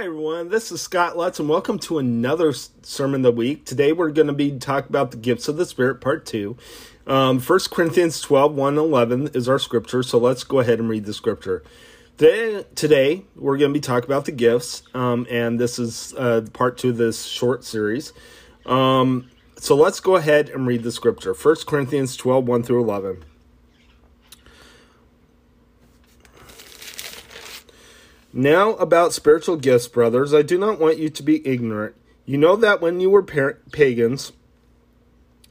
Hi, everyone. This is Scott Lutz, and welcome to another sermon of the week. Today, we're going to be talking about the gifts of the Spirit, part two. Um, 1 Corinthians 12 1 11 is our scripture, so let's go ahead and read the scripture. Today, today we're going to be talking about the gifts, um, and this is uh, part two of this short series. Um, so let's go ahead and read the scripture 1 Corinthians 12 1 through 11. Now, about spiritual gifts, brothers, I do not want you to be ignorant. You know that when you were pagans,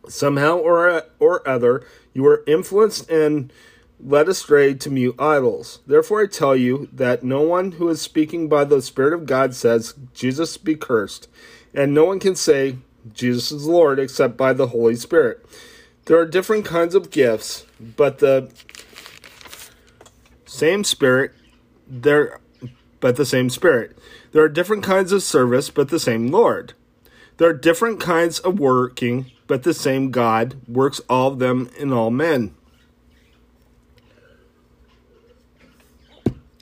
somehow or, or other, you were influenced and led astray to mute idols. Therefore, I tell you that no one who is speaking by the Spirit of God says, Jesus be cursed, and no one can say, Jesus is Lord, except by the Holy Spirit. There are different kinds of gifts, but the same Spirit. There but the same Spirit. There are different kinds of service, but the same Lord. There are different kinds of working, but the same God works all of them in all men.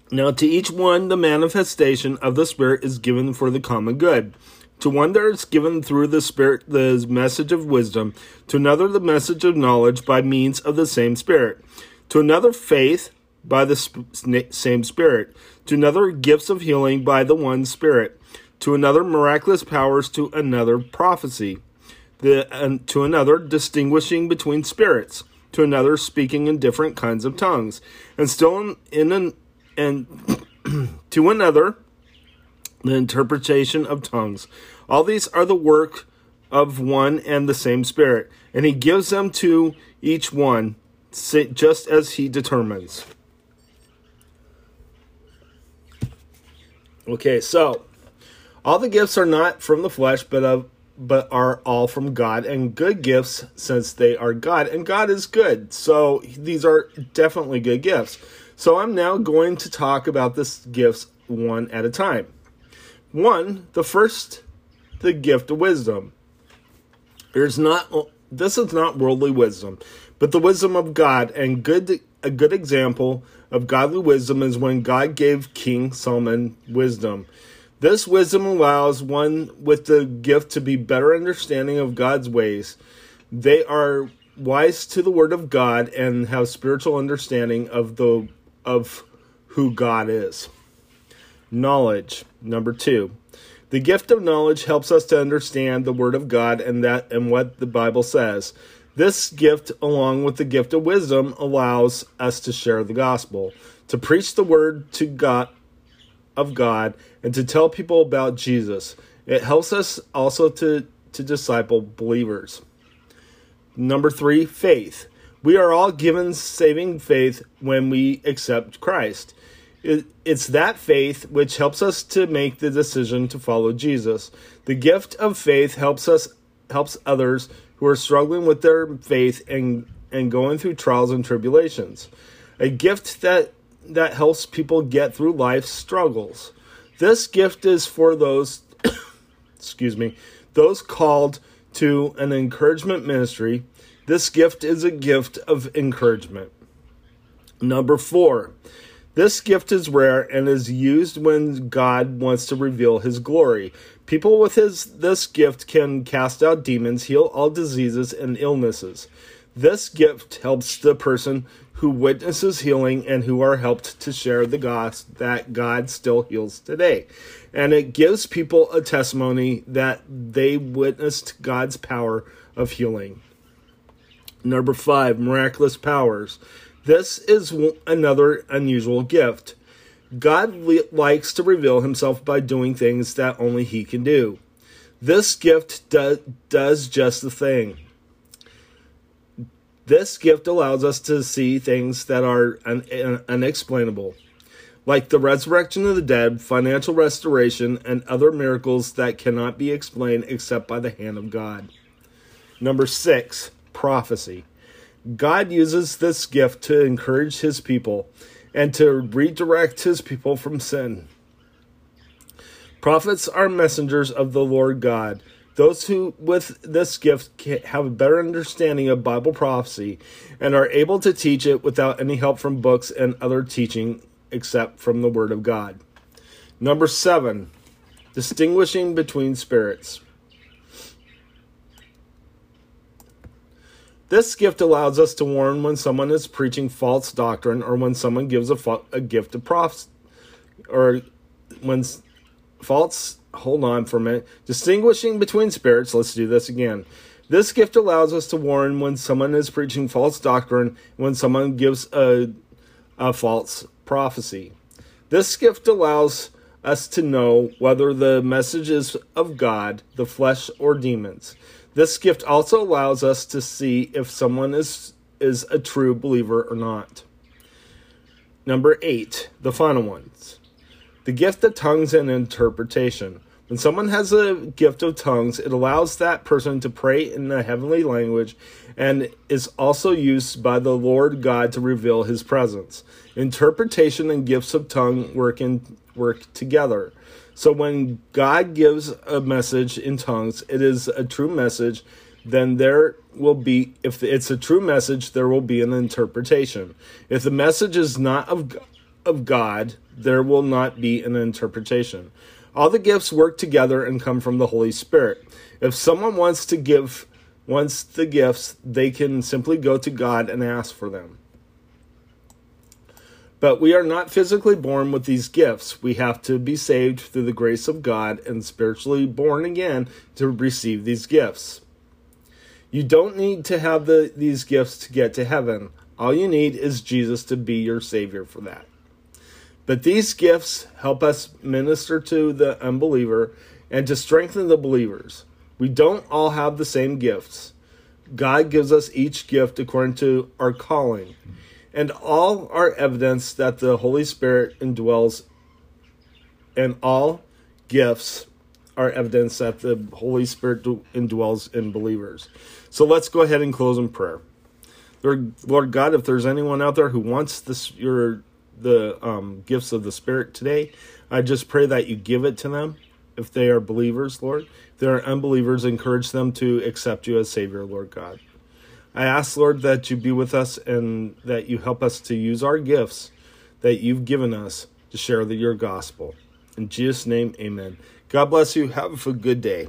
Now, to each one, the manifestation of the Spirit is given for the common good. To one, there is given through the Spirit the message of wisdom, to another, the message of knowledge by means of the same Spirit, to another, faith by the same Spirit, to another, gifts of healing by the one Spirit, to another, miraculous powers, to another, prophecy, the, to another, distinguishing between spirits, to another, speaking in different kinds of tongues, and still in, in an, and to another, the interpretation of tongues. All these are the work of one and the same Spirit, and He gives them to each one just as He determines. Okay, so all the gifts are not from the flesh, but of but are all from God and good gifts since they are God and God is good. So these are definitely good gifts. So I'm now going to talk about this gifts one at a time. One, the first the gift of wisdom. There's not this is not worldly wisdom, but the wisdom of God and good a good example of godly wisdom is when God gave King Solomon wisdom. This wisdom allows one with the gift to be better understanding of God's ways. They are wise to the word of God and have spiritual understanding of the of who God is. Knowledge. Number 2. The gift of knowledge helps us to understand the word of God and that and what the Bible says. This gift, along with the gift of wisdom, allows us to share the gospel, to preach the word to God of God, and to tell people about Jesus. It helps us also to, to disciple believers. Number three, faith. We are all given saving faith when we accept Christ. It, it's that faith which helps us to make the decision to follow Jesus. The gift of faith helps us helps others who are struggling with their faith and and going through trials and tribulations. A gift that that helps people get through life's struggles. This gift is for those excuse me, those called to an encouragement ministry. This gift is a gift of encouragement. Number 4. This gift is rare and is used when God wants to reveal his glory. People with his this gift can cast out demons, heal all diseases and illnesses. This gift helps the person who witnesses healing and who are helped to share the gospel that God still heals today. And it gives people a testimony that they witnessed God's power of healing. Number 5, miraculous powers. This is another unusual gift. God likes to reveal himself by doing things that only he can do. This gift do- does just the thing. This gift allows us to see things that are un- un- unexplainable, like the resurrection of the dead, financial restoration, and other miracles that cannot be explained except by the hand of God. Number six, prophecy. God uses this gift to encourage his people and to redirect his people from sin. Prophets are messengers of the Lord God. Those who, with this gift, have a better understanding of Bible prophecy and are able to teach it without any help from books and other teaching except from the Word of God. Number seven, distinguishing between spirits. This gift allows us to warn when someone is preaching false doctrine or when someone gives a, a gift of prophecy or when false hold on for a minute distinguishing between spirits let's do this again. This gift allows us to warn when someone is preaching false doctrine when someone gives a, a false prophecy. This gift allows us to know whether the message is of god the flesh or demons this gift also allows us to see if someone is is a true believer or not number 8 the final ones the gift of tongues and interpretation. When someone has a gift of tongues, it allows that person to pray in a heavenly language and is also used by the Lord God to reveal his presence. Interpretation and gifts of tongue work in work together. So when God gives a message in tongues, it is a true message, then there will be if it's a true message, there will be an interpretation. If the message is not of of God, there will not be an interpretation. All the gifts work together and come from the Holy Spirit. If someone wants to give wants the gifts, they can simply go to God and ask for them. But we are not physically born with these gifts. We have to be saved through the grace of God and spiritually born again to receive these gifts. You don't need to have the, these gifts to get to heaven. All you need is Jesus to be your Savior for that. But these gifts help us minister to the unbeliever and to strengthen the believers. We don't all have the same gifts. God gives us each gift according to our calling, and all are evidence that the Holy Spirit indwells, and all gifts are evidence that the Holy Spirit indwells in believers. So let's go ahead and close in prayer. Lord, God, if there's anyone out there who wants this, your the um, gifts of the Spirit today. I just pray that you give it to them if they are believers, Lord. If they are unbelievers, encourage them to accept you as Savior, Lord God. I ask, Lord, that you be with us and that you help us to use our gifts that you've given us to share the, your gospel. In Jesus' name, amen. God bless you. Have a good day.